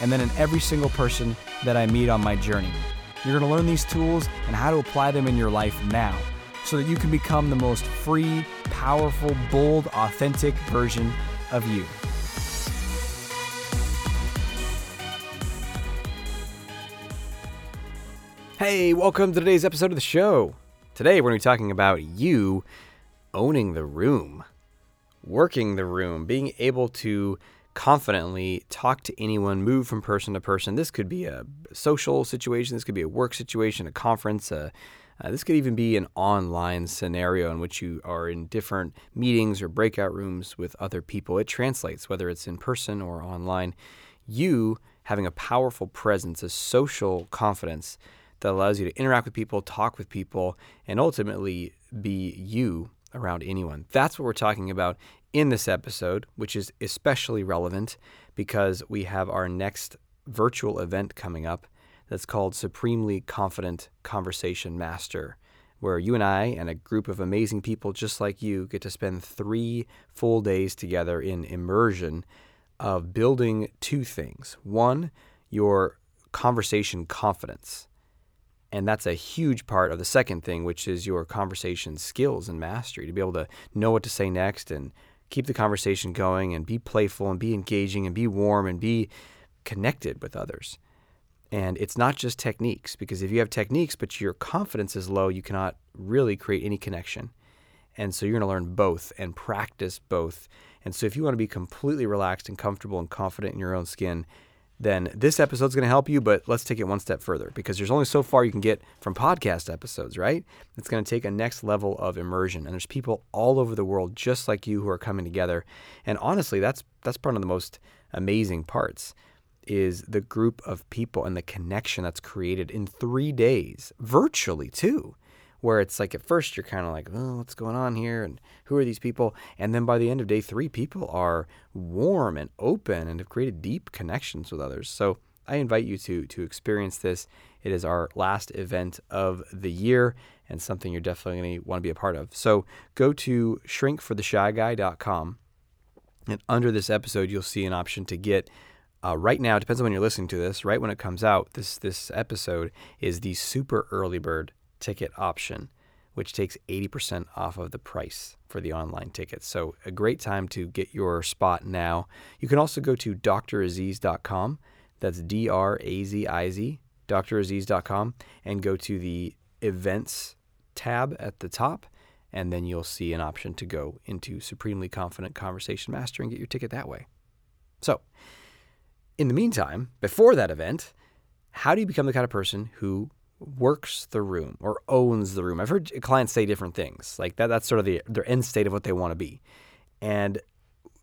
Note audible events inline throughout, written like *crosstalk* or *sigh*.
and then in every single person that I meet on my journey. You're going to learn these tools and how to apply them in your life now so that you can become the most free, powerful, bold, authentic version of you. Hey, welcome to today's episode of the show. Today we're going to be talking about you owning the room, working the room, being able to confidently talk to anyone, move from person to person. This could be a social situation, this could be a work situation, a conference, a, uh, this could even be an online scenario in which you are in different meetings or breakout rooms with other people. It translates, whether it's in person or online. You having a powerful presence, a social confidence that allows you to interact with people, talk with people, and ultimately be you around anyone. That's what we're talking about in this episode, which is especially relevant because we have our next virtual event coming up that's called Supremely Confident Conversation Master, where you and I and a group of amazing people just like you get to spend three full days together in immersion of building two things. One, your conversation confidence. And that's a huge part of the second thing, which is your conversation skills and mastery to be able to know what to say next and keep the conversation going and be playful and be engaging and be warm and be connected with others. And it's not just techniques, because if you have techniques but your confidence is low, you cannot really create any connection. And so you're going to learn both and practice both. And so if you want to be completely relaxed and comfortable and confident in your own skin, then this episode's going to help you, but let's take it one step further because there's only so far you can get from podcast episodes, right? It's going to take a next level of immersion. And there's people all over the world just like you who are coming together. And honestly, that's that's part of the most amazing parts is the group of people and the connection that's created in 3 days, virtually too where it's like at first you're kind of like, oh, what's going on here? And who are these people? And then by the end of day three, people are warm and open and have created deep connections with others. So I invite you to to experience this. It is our last event of the year and something you're definitely going to want to be a part of. So go to shrinkfortheshyguy.com and under this episode, you'll see an option to get uh, right now, it depends on when you're listening to this. Right when it comes out, this this episode is the super early bird ticket option, which takes 80% off of the price for the online tickets. So, a great time to get your spot now. You can also go to draziz.com. That's D R A Z I Z, draziz.com, and go to the events tab at the top. And then you'll see an option to go into Supremely Confident Conversation Master and get your ticket that way. So, in the meantime, before that event, how do you become the kind of person who works the room or owns the room. I've heard clients say different things. Like that that's sort of the their end state of what they want to be. And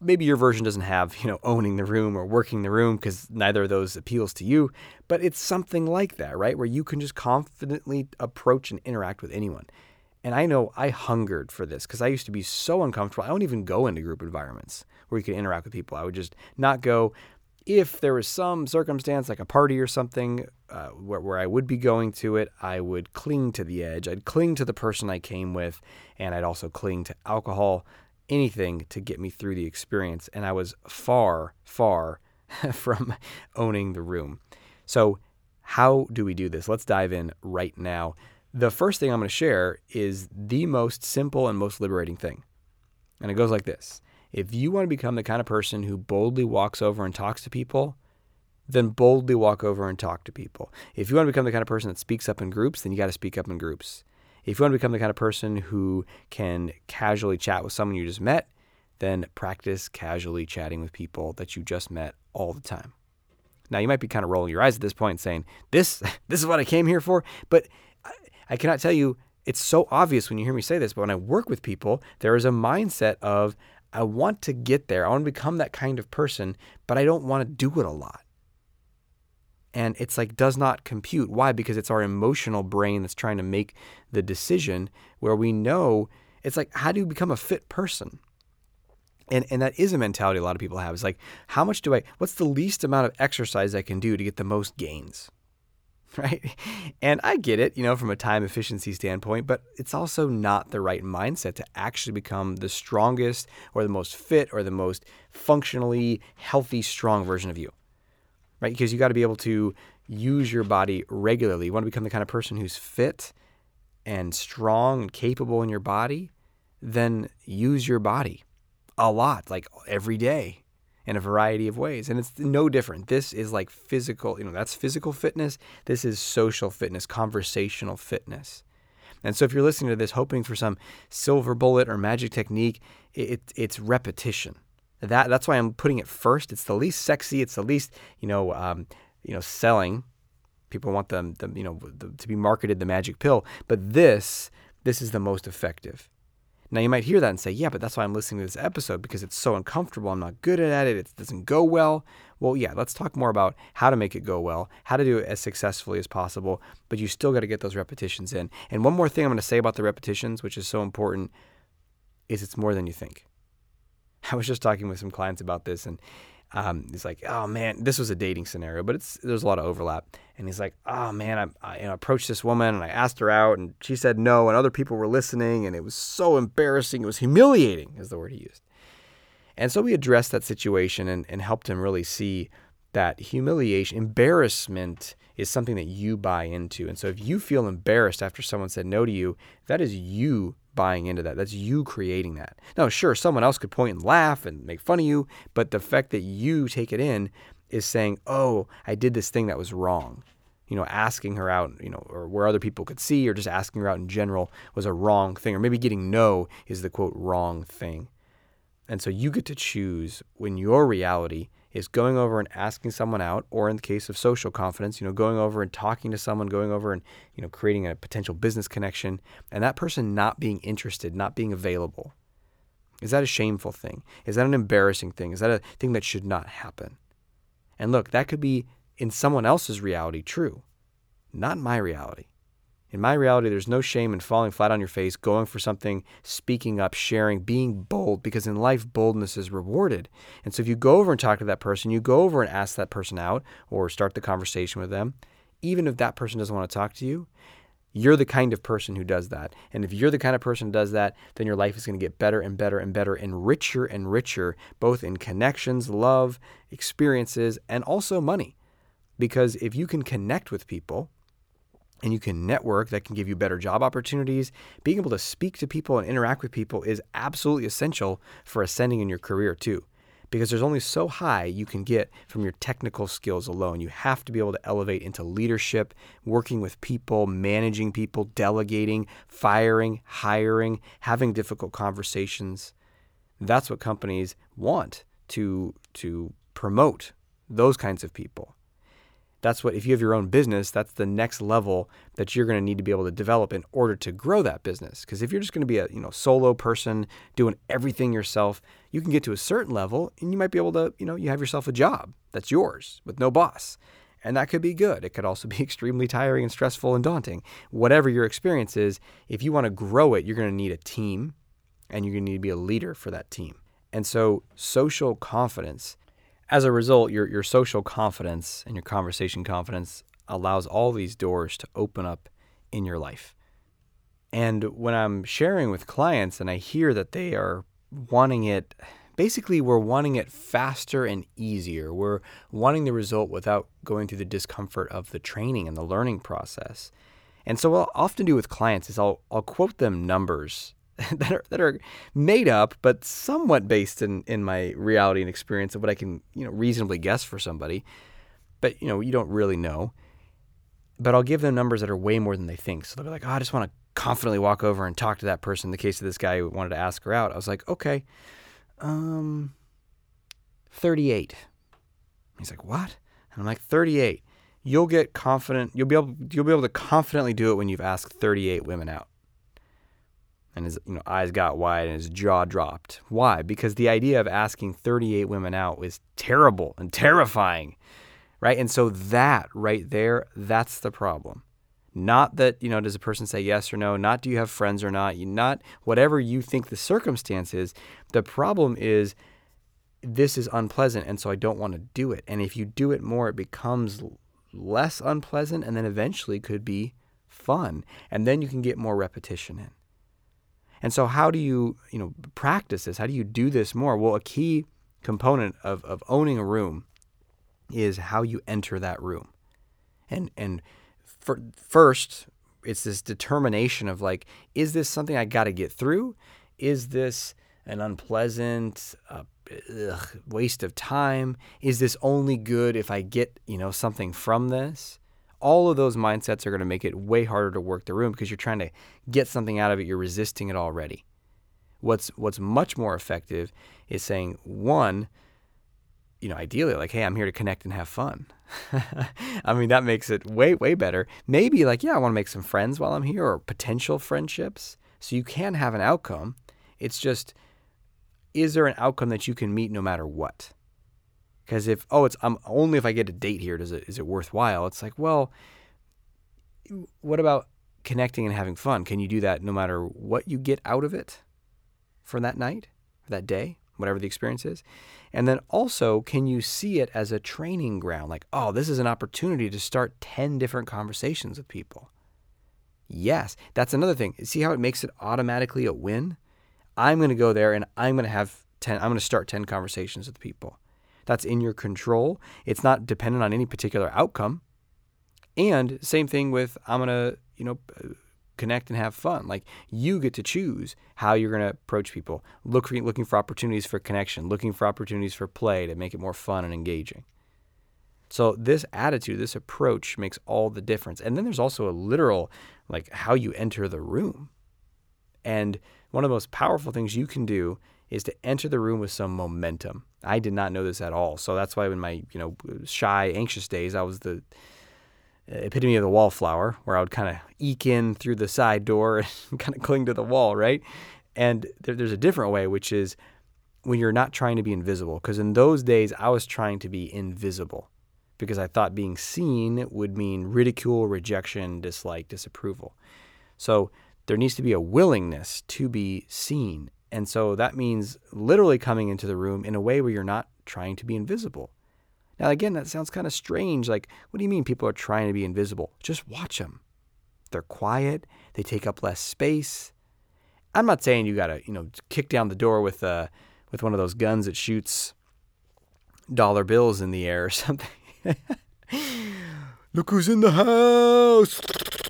maybe your version doesn't have, you know, owning the room or working the room because neither of those appeals to you, but it's something like that, right? Where you can just confidently approach and interact with anyone. And I know I hungered for this because I used to be so uncomfortable. I don't even go into group environments where you could interact with people. I would just not go if there was some circumstance like a party or something uh, where, where I would be going to it, I would cling to the edge. I'd cling to the person I came with, and I'd also cling to alcohol, anything to get me through the experience. And I was far, far *laughs* from owning the room. So, how do we do this? Let's dive in right now. The first thing I'm going to share is the most simple and most liberating thing. And it goes like this if you want to become the kind of person who boldly walks over and talks to people, then boldly walk over and talk to people. If you want to become the kind of person that speaks up in groups, then you got to speak up in groups. If you want to become the kind of person who can casually chat with someone you just met, then practice casually chatting with people that you just met all the time. Now you might be kind of rolling your eyes at this point saying, "This *laughs* this is what I came here for." But I, I cannot tell you it's so obvious when you hear me say this, but when I work with people, there is a mindset of I want to get there. I want to become that kind of person, but I don't want to do it a lot. and it's like does not compute. Why? Because it's our emotional brain that's trying to make the decision where we know it's like how do you become a fit person? And and that is a mentality a lot of people have. It's like how much do I what's the least amount of exercise I can do to get the most gains? *laughs* Right? And I get it, you know, from a time efficiency standpoint, but it's also not the right mindset to actually become the strongest or the most fit or the most functionally healthy strong version of you right? Because you got to be able to use your body regularly. You want to become the kind of person who's fit and strong and capable in your body, then use your body a lot, like every day in a variety of ways. And it's no different. This is like physical, you know, that's physical fitness. This is social fitness, conversational fitness. And so if you're listening to this hoping for some silver bullet or magic technique, it, it's repetition. That that's why I'm putting it first. It's the least sexy. It's the least you know um, you know selling. People want them the, you know the, to be marketed the magic pill, but this this is the most effective. Now you might hear that and say, yeah, but that's why I'm listening to this episode because it's so uncomfortable. I'm not good at it. It doesn't go well. Well, yeah, let's talk more about how to make it go well, how to do it as successfully as possible, but you still got to get those repetitions in. And one more thing I'm going to say about the repetitions, which is so important, is it's more than you think. I was just talking with some clients about this, and um, he's like, "Oh man, this was a dating scenario, but it's there's a lot of overlap." And he's like, "Oh man, I, I you know, approached this woman and I asked her out, and she said no, and other people were listening, and it was so embarrassing. It was humiliating, is the word he used." And so we addressed that situation and, and helped him really see that humiliation, embarrassment is something that you buy into. And so if you feel embarrassed after someone said no to you, that is you buying into that. That's you creating that. Now, sure, someone else could point and laugh and make fun of you, but the fact that you take it in is saying, "Oh, I did this thing that was wrong." You know, asking her out, you know, or where other people could see, or just asking her out in general was a wrong thing, or maybe getting no is the quote wrong thing. And so you get to choose when your reality is going over and asking someone out, or in the case of social confidence, you know, going over and talking to someone, going over and, you know, creating a potential business connection, and that person not being interested, not being available. Is that a shameful thing? Is that an embarrassing thing? Is that a thing that should not happen? And look, that could be in someone else's reality true, not my reality. In my reality, there's no shame in falling flat on your face, going for something, speaking up, sharing, being bold, because in life, boldness is rewarded. And so if you go over and talk to that person, you go over and ask that person out or start the conversation with them, even if that person doesn't want to talk to you, you're the kind of person who does that. And if you're the kind of person who does that, then your life is going to get better and better and better and richer and richer, both in connections, love, experiences, and also money. Because if you can connect with people, and you can network that can give you better job opportunities. Being able to speak to people and interact with people is absolutely essential for ascending in your career too. Because there's only so high you can get from your technical skills alone. You have to be able to elevate into leadership, working with people, managing people, delegating, firing, hiring, having difficult conversations. That's what companies want to to promote those kinds of people that's what if you have your own business that's the next level that you're going to need to be able to develop in order to grow that business. Because if you're just going to be a you know solo person doing everything yourself you can get to a certain level and you might be able to you know you have yourself a job that's yours with no boss. And that could be good. It could also *laughs* be extremely tiring and stressful and daunting. Whatever your experience is if you want to grow it you're going to need a team and you're going to need to be a leader for that team. And so social confidence as a result, your, your social confidence and your conversation confidence allows all these doors to open up in your life. And when I'm sharing with clients and I hear that they are wanting it, basically, we're wanting it faster and easier. We're wanting the result without going through the discomfort of the training and the learning process. And so, what I'll often do with clients is I'll, I'll quote them numbers *laughs* that are that are made up, but somewhat based in in my reality and experience of what I can you know reasonably guess for somebody. But you know you don't really know. But I'll give them numbers that are way more than they think. So they'll be like, "Oh, I just want to confidently walk over and talk to that person." In the case of this guy who wanted to ask her out, I was like, "Okay, um, 38." He's like, "What?" And I'm like, "38." You'll get confident. You'll be able. You'll be able to confidently do it when you've asked 38 women out and his you know, eyes got wide and his jaw dropped. Why? Because the idea of asking 38 women out was terrible and terrifying. right? And so that right there, that's the problem. Not that, you know, does a person say yes or no, not do you have friends or not, you not whatever you think the circumstance is. The problem is this is unpleasant and so I don't want to do it. And if you do it more, it becomes less unpleasant and then eventually could be fun. And then you can get more repetition in. And so how do you, you know, practice this? How do you do this more? Well, a key component of, of owning a room is how you enter that room. And and for, first, it's this determination of like, is this something I got to get through? Is this an unpleasant uh, ugh, waste of time? Is this only good if I get you know something from this? All of those mindsets are going to make it way harder to work the room because you're trying to get something out of it. You're resisting it already. What's what's much more effective is saying one, you know, ideally like, hey, I'm here to connect and have fun. *laughs* I mean, that makes it way way better. Maybe like, yeah, I want to make some friends while I'm here or potential friendships. So you can have an outcome. It's just is there an outcome that you can meet no matter what? Because if oh, it's I'm only if I get a date here does it is it worthwhile? It's like well, what about connecting and having fun? Can you do that no matter what you get out of it for that night, or that day, whatever the experience is? And then also, can you see it as a training ground? Like, oh, this is an opportunity to start 10 different conversations with people. Yes, that's another thing. See how it makes it automatically a win? I'm going to go there and I'm going to have 10, I'm going to start 10 conversations with people. That's in your control. It's not dependent on any particular outcome. And same thing with I'm going to, you know, connect and have fun. Like you get to choose how you're going to approach people. Look for, looking for opportunities for connection, looking for opportunities for play to make it more fun and engaging. So this attitude, this approach makes all the difference. And then there's also a literal like how you enter the room. And one of the most powerful things you can do is to enter the room with some momentum. I did not know this at all. So that's why in my, you know, shy, anxious days, I was the uh, epitome of the wallflower, where I would kind of eke in through the side door *laughs* and kind of cling to the wall, right? And there, there's a different way, which is when you're not trying to be invisible. Because in those days, I was trying to be invisible because I thought being seen would mean ridicule, rejection, dislike, disapproval. So there needs to be a willingness to be seen. And so that means literally coming into the room in a way where you're not trying to be invisible. Now, again, that sounds kind of strange. Like, what do you mean people are trying to be invisible? Just watch them. They're quiet, they take up less space. I'm not saying you got to, you know, kick down the door with, uh, with one of those guns that shoots dollar bills in the air or *laughs* something. Look who's in the house.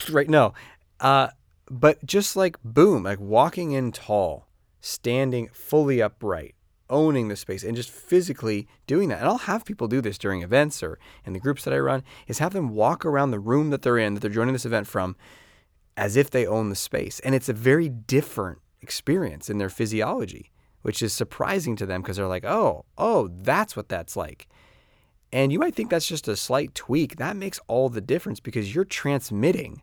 Right. No. Uh, but just like boom, like walking in tall, standing fully upright, owning the space and just physically doing that. And I'll have people do this during events or in the groups that I run is have them walk around the room that they're in that they're joining this event from as if they own the space. And it's a very different experience in their physiology, which is surprising to them because they're like, "Oh, oh, that's what that's like." And you might think that's just a slight tweak. That makes all the difference because you're transmitting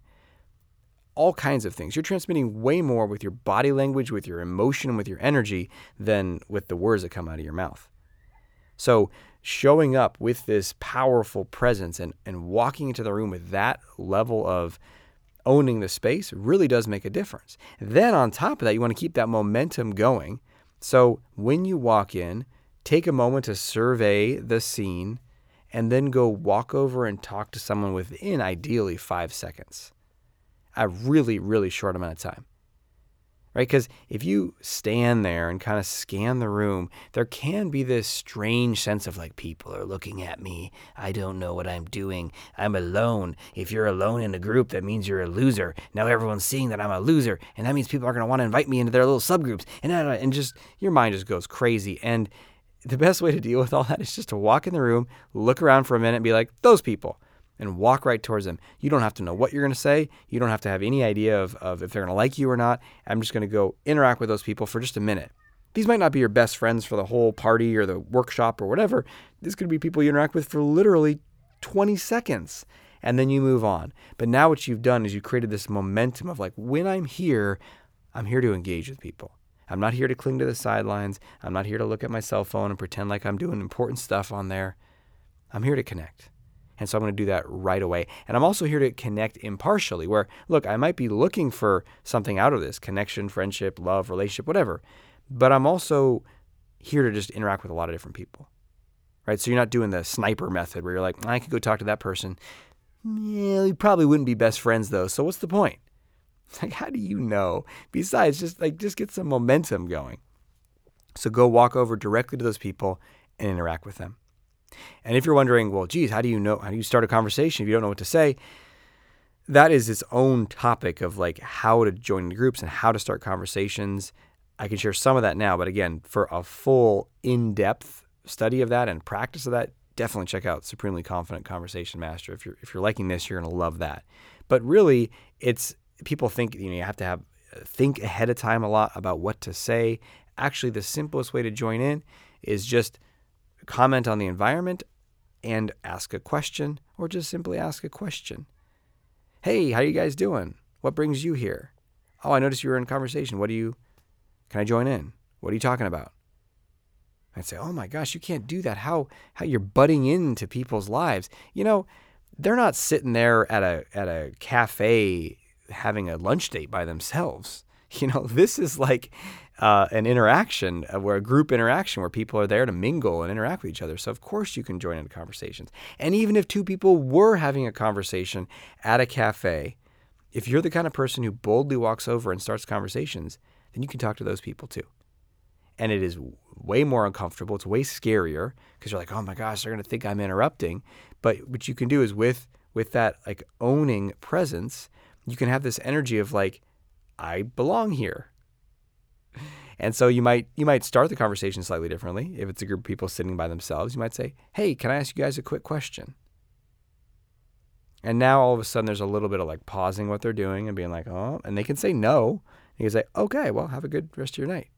all kinds of things. You're transmitting way more with your body language, with your emotion, with your energy than with the words that come out of your mouth. So, showing up with this powerful presence and, and walking into the room with that level of owning the space really does make a difference. Then, on top of that, you want to keep that momentum going. So, when you walk in, take a moment to survey the scene and then go walk over and talk to someone within ideally five seconds a really, really short amount of time. Right? Because if you stand there and kind of scan the room, there can be this strange sense of like, people are looking at me. I don't know what I'm doing. I'm alone. If you're alone in a group, that means you're a loser. Now everyone's seeing that I'm a loser. And that means people are going to want to invite me into their little subgroups. And, and just, your mind just goes crazy. And the best way to deal with all that is just to walk in the room, look around for a minute, and be like, those people and walk right towards them. You don't have to know what you're going to say. You don't have to have any idea of, of if they're going to like you or not. I'm just going to go interact with those people for just a minute. These might not be your best friends for the whole party or the workshop or whatever. This could be people you interact with for literally 20 seconds and then you move on. But now what you've done is you created this momentum of like, when I'm here, I'm here to engage with people. I'm not here to cling to the sidelines. I'm not here to look at my cell phone and pretend like I'm doing important stuff on there. I'm here to connect. And so I'm going to do that right away. And I'm also here to connect impartially, where, look, I might be looking for something out of this connection, friendship, love, relationship, whatever. But I'm also here to just interact with a lot of different people, right? So you're not doing the sniper method where you're like, I could go talk to that person. Yeah, we probably wouldn't be best friends though. So what's the point? *laughs* Like, how do you know? Besides, just like, just get some momentum going. So go walk over directly to those people and interact with them. And if you're wondering, well, geez, how do you know? How do you start a conversation if you don't know what to say? That is its own topic of like how to join the groups and how to start conversations. I can share some of that now, but again, for a full in-depth study of that and practice of that, definitely check out Supremely Confident Conversation Master. If you're if you're liking this, you're gonna love that. But really, it's people think you know you have to have think ahead of time a lot about what to say. Actually, the simplest way to join in is just comment on the environment and ask a question or just simply ask a question. Hey, how you guys doing? What brings you here? Oh, I noticed you were in conversation. What do you Can I join in? What are you talking about? I'd say, "Oh my gosh, you can't do that. How how you're butting into people's lives." You know, they're not sitting there at a at a cafe having a lunch date by themselves. *laughs* You know, this is like uh, an interaction uh, where a group interaction where people are there to mingle and interact with each other. So of course you can join into conversations. And even if two people were having a conversation at a cafe, if you're the kind of person who boldly walks over and starts conversations, then you can talk to those people too. And it is way more uncomfortable. It's way scarier because you're like, oh my gosh, they're gonna think I'm interrupting. But what you can do is with with that like owning presence, you can have this energy of like, I belong here. And so you might you might start the conversation slightly differently. If it's a group of people sitting by themselves, you might say, "Hey, can I ask you guys a quick question?" And now all of a sudden there's a little bit of like pausing what they're doing and being like, "Oh," and they can say no. And you can say, "Okay, well, have a good rest of your night."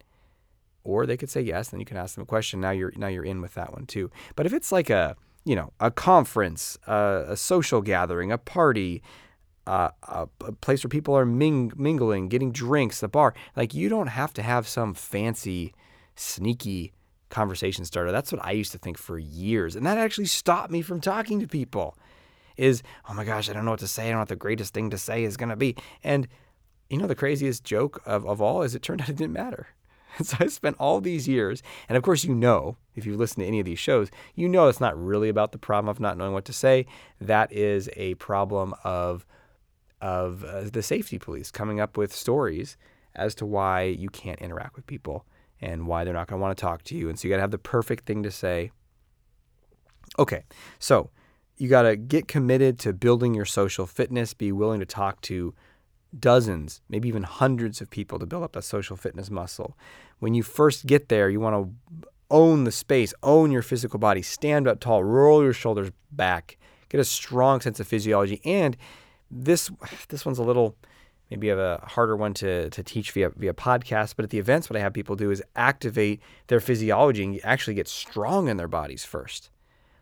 Or they could say yes, then you can ask them a question. Now you're now you're in with that one too. But if it's like a you know a conference, uh, a social gathering, a party, uh, a, a, place where people are ming- mingling, getting drinks, the bar. Like you don't have to have some fancy, sneaky conversation starter. That's what I used to think for years, and that actually stopped me from talking to people. Is oh my gosh, I don't know what to say. I don't know what the greatest thing to say is gonna be. And you know the craziest joke of, of all is it turned out it didn't matter. *laughs* so I spent all these years, and of course you know if you listen to any of these shows, you know it's not really about the problem of not knowing what to say. That is a problem of of uh, the safety police coming up with stories as to why you can't interact with people and why they're not going to want to talk to you. And so you got to have the perfect thing to say. Okay, so you got to get committed to building your social fitness, be willing to talk to dozens, maybe even hundreds of people to build up that social fitness muscle. When you first get there, you want to own the space, own your physical body, stand up tall, roll your shoulders back, get a strong sense of physiology, and this this one's a little maybe of a harder one to, to teach via via podcast, but at the events, what I have people do is activate their physiology and actually get strong in their bodies first,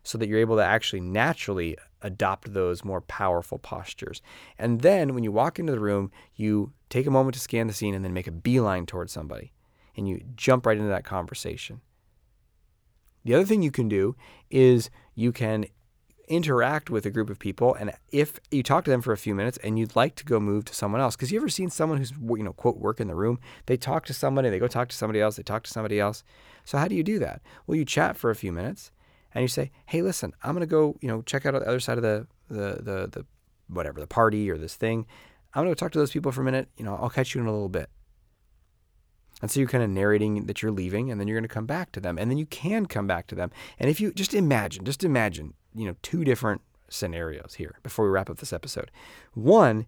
so that you're able to actually naturally adopt those more powerful postures. And then when you walk into the room, you take a moment to scan the scene and then make a beeline towards somebody, and you jump right into that conversation. The other thing you can do is you can interact with a group of people and if you talk to them for a few minutes and you'd like to go move to someone else because you ever seen someone who's you know quote work in the room? They talk to somebody they go talk to somebody else they talk to somebody else. So how do you do that? Well you chat for a few minutes and you say hey listen i'm going to go you know check out the other side of the the the, the whatever the party or this thing. I'm going to talk to those people for a minute you know i'll catch you in a little bit. And so you're kind of narrating that you're leaving and then you're going to come back to them. And then you can come back to them. And if you just imagine, just imagine you know two different scenarios here before we wrap up this episode. One,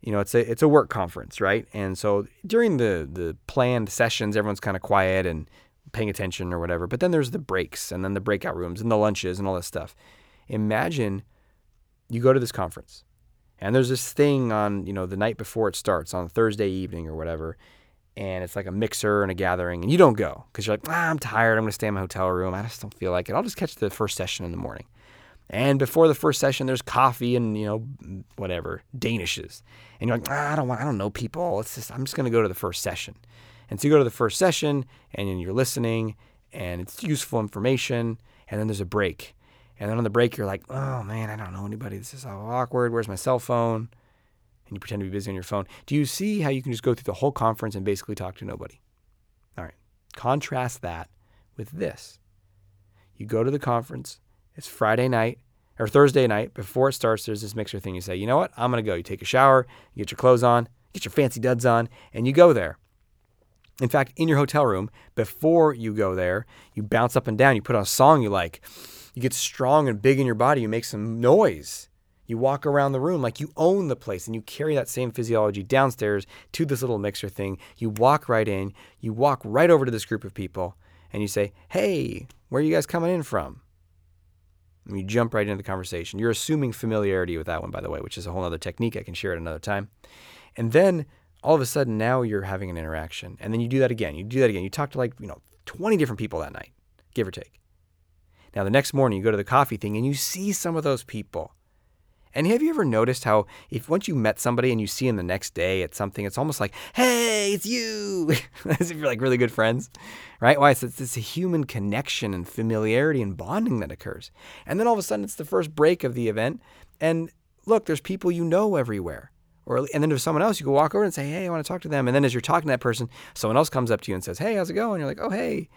you know, it's a it's a work conference, right? And so during the the planned sessions, everyone's kind of quiet and paying attention or whatever. But then there's the breaks and then the breakout rooms and the lunches and all this stuff. Imagine you go to this conference and there's this thing on, you know, the night before it starts on Thursday evening or whatever. And it's like a mixer and a gathering, and you don't go because you're like, ah, I'm tired. I'm going to stay in my hotel room. I just don't feel like it. I'll just catch the first session in the morning. And before the first session, there's coffee and you know whatever danishes, and you're like, ah, I don't want, I don't know people. It's just I'm just gonna go to the first session. And so you go to the first session, and you're listening, and it's useful information, and then there's a break, And then on the break, you're like, oh man, I don't know anybody. This is so awkward. Where's my cell phone? And you pretend to be busy on your phone. Do you see how you can just go through the whole conference and basically talk to nobody? All right. Contrast that with this. You go to the conference, it's Friday night or Thursday night. Before it starts, there's this mixer thing. You say, you know what? I'm to go. You take a shower, you get your clothes on, get your fancy duds on, and you go there. In fact, in your hotel room, before you go there, you bounce up and down, you put on a song you like, you get strong and big in your body, you make some noise. You walk around the room like you own the place and you carry that same physiology downstairs to this little mixer thing. You walk right in, you walk right over to this group of people, and you say, Hey, where are you guys coming in from? And you jump right into the conversation. You're assuming familiarity with that one, by the way, which is a whole other technique I can share at another time. And then all of a sudden now you're having an interaction. And then you do that again. You do that again. You talk to like, you know, 20 different people that night, give or take. Now the next morning you go to the coffee thing and you see some of those people. And have you ever noticed how if once you met somebody and you see them the next day at something, it's almost like, hey, it's you, *laughs* as if you're like really good friends, right? Why? It's, it's a human connection and familiarity and bonding that occurs. And then all of a sudden it's the first break of the event. And look, there's people you know everywhere. Or, and then there's someone else, you go walk over and say, hey, I want to talk to them. And then as you're talking to that person, someone else comes up to you and says, hey, how's it going? And you're like, oh, hey.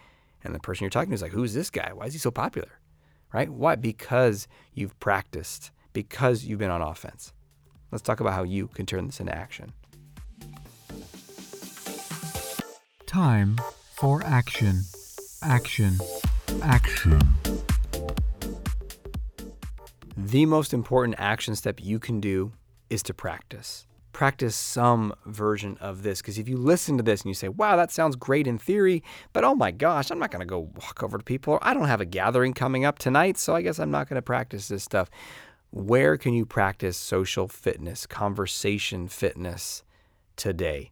And the person you're talking to is like, who's this guy? Why is he so popular? Right? Why? Because you've practiced because you've been on offense. Let's talk about how you can turn this into action. Time for action. Action. Action. The most important action step you can do is to practice. Practice some version of this because if you listen to this and you say, wow, that sounds great in theory, but oh my gosh, I'm not going to go walk over to people. I don't have a gathering coming up tonight, so I guess I'm not going to practice this stuff where can you practice social fitness, conversation fitness today?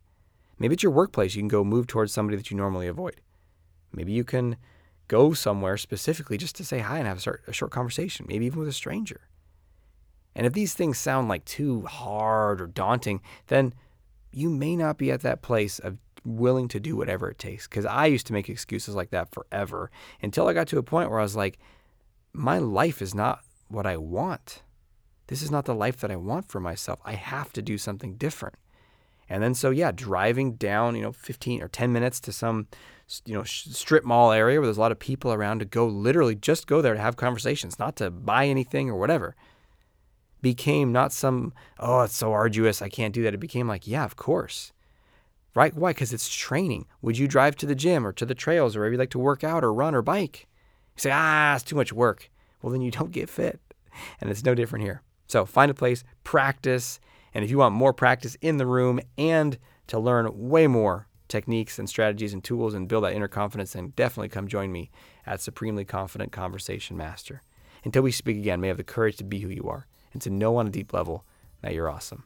Maybe it's your workplace. You can go move towards somebody that you normally avoid. Maybe you can go somewhere specifically just to say hi and have a short, a short conversation, maybe even with a stranger. And if these things sound like too hard or daunting, then you may not be at that place of willing to do whatever it takes. Because I used to make excuses like that forever until I got to a point where I was like, my life is not what I want this is not the life that I want for myself. I have to do something different. And then so yeah, driving down, you know, 15 or 10 minutes to some you know, strip mall area where there's a lot of people around to go literally just go there to have conversations, not to buy anything or whatever. Became not some, oh, it's so arduous, I can't do that. It became like, yeah, of course. Right? Why? Because it's training. Would you drive to the gym or to the trails or wherever you like to work out or run or bike? You say, ah, it's too much work. Well, then you don't get fit. And it's no different here. So find a place, practice, and if you want more practice in the room and to learn way more techniques and strategies and tools and build that inner confidence, then definitely come join me at Supremely Confident Conversation Master. Until we speak again, may have the courage to be who you are and to know on a deep level that you're awesome.